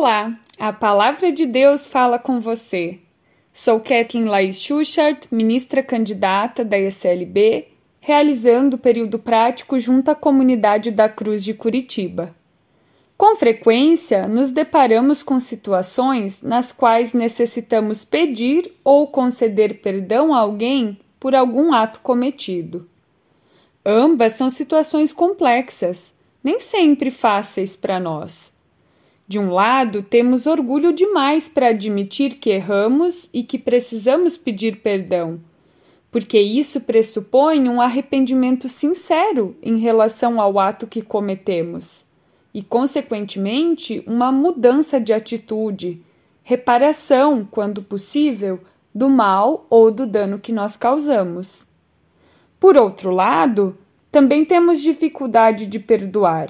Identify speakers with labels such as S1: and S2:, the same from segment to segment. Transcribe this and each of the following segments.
S1: Olá, a Palavra de Deus fala com você. Sou Kathleen Laís Schuchart, ministra candidata da ECLB, realizando o período prático junto à comunidade da Cruz de Curitiba. Com frequência, nos deparamos com situações nas quais necessitamos pedir ou conceder perdão a alguém por algum ato cometido. Ambas são situações complexas, nem sempre fáceis para nós. De um lado, temos orgulho demais para admitir que erramos e que precisamos pedir perdão, porque isso pressupõe um arrependimento sincero em relação ao ato que cometemos e, consequentemente, uma mudança de atitude, reparação, quando possível, do mal ou do dano que nós causamos. Por outro lado, também temos dificuldade de perdoar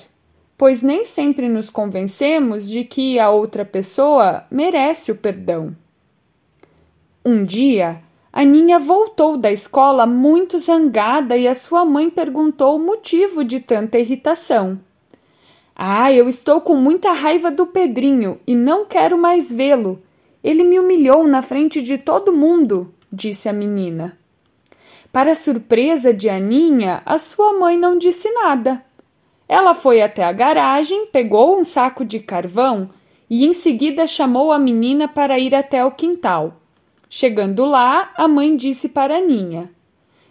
S1: pois nem sempre nos convencemos de que a outra pessoa merece o perdão. Um dia, Aninha voltou da escola muito zangada e a sua mãe perguntou o motivo de tanta irritação. Ah, eu estou com muita raiva do Pedrinho e não quero mais vê-lo. Ele me humilhou na frente de todo mundo, disse a menina. Para surpresa de Aninha, a sua mãe não disse nada. Ela foi até a garagem, pegou um saco de carvão e em seguida chamou a menina para ir até o quintal. Chegando lá, a mãe disse para a Ninha: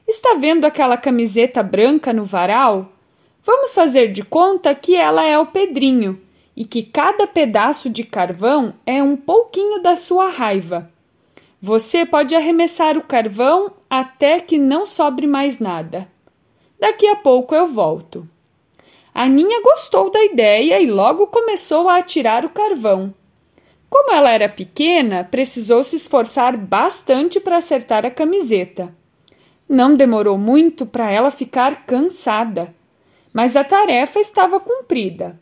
S1: Está vendo aquela camiseta branca no varal? Vamos fazer de conta que ela é o Pedrinho e que cada pedaço de carvão é um pouquinho da sua raiva. Você pode arremessar o carvão até que não sobre mais nada. Daqui a pouco eu volto. Aninha gostou da ideia e logo começou a atirar o carvão. Como ela era pequena, precisou se esforçar bastante para acertar a camiseta. Não demorou muito para ela ficar cansada, mas a tarefa estava cumprida.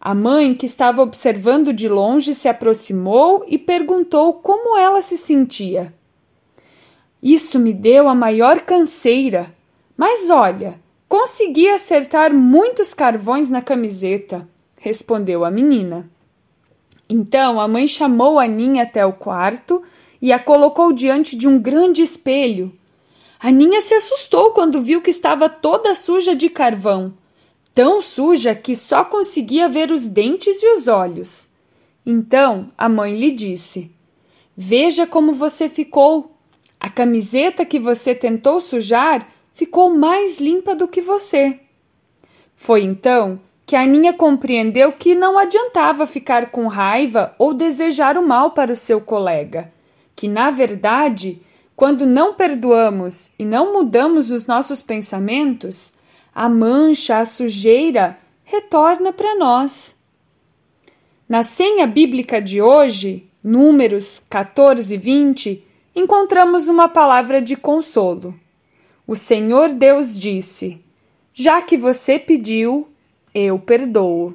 S1: A mãe, que estava observando de longe, se aproximou e perguntou como ela se sentia. Isso me deu a maior canseira. Mas olha, Consegui acertar muitos carvões na camiseta, respondeu a menina. Então a mãe chamou a Ninha até o quarto e a colocou diante de um grande espelho. A Ninha se assustou quando viu que estava toda suja de carvão, tão suja que só conseguia ver os dentes e os olhos. Então a mãe lhe disse: Veja como você ficou. A camiseta que você tentou sujar ficou mais limpa do que você. Foi então que Aninha compreendeu que não adiantava ficar com raiva ou desejar o mal para o seu colega, que, na verdade, quando não perdoamos e não mudamos os nossos pensamentos, a mancha, a sujeira retorna para nós. Na senha bíblica de hoje, Números 14 e 20, encontramos uma palavra de consolo. O Senhor Deus disse: Já que você pediu, eu perdoo.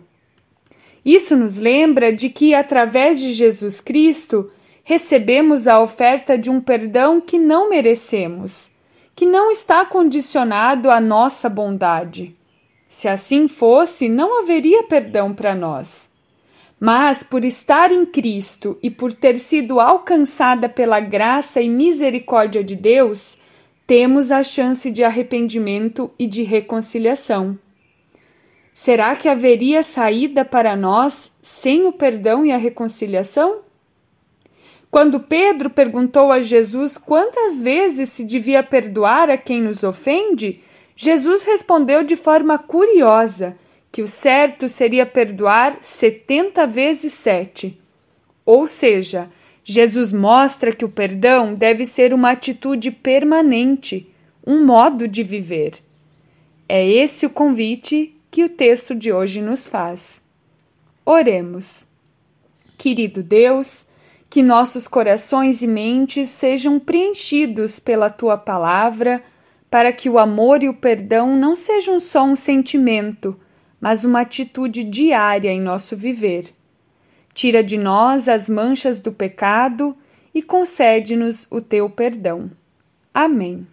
S1: Isso nos lembra de que, através de Jesus Cristo, recebemos a oferta de um perdão que não merecemos, que não está condicionado à nossa bondade. Se assim fosse, não haveria perdão para nós. Mas, por estar em Cristo e por ter sido alcançada pela graça e misericórdia de Deus, temos a chance de arrependimento e de reconciliação. Será que haveria saída para nós sem o perdão e a reconciliação? Quando Pedro perguntou a Jesus quantas vezes se devia perdoar a quem nos ofende, Jesus respondeu de forma curiosa que o certo seria perdoar setenta vezes sete. Ou seja, Jesus mostra que o perdão deve ser uma atitude permanente, um modo de viver. É esse o convite que o texto de hoje nos faz. Oremos. Querido Deus, que nossos corações e mentes sejam preenchidos pela tua palavra, para que o amor e o perdão não sejam só um sentimento, mas uma atitude diária em nosso viver. Tira de nós as manchas do pecado e concede-nos o teu perdão. Amém.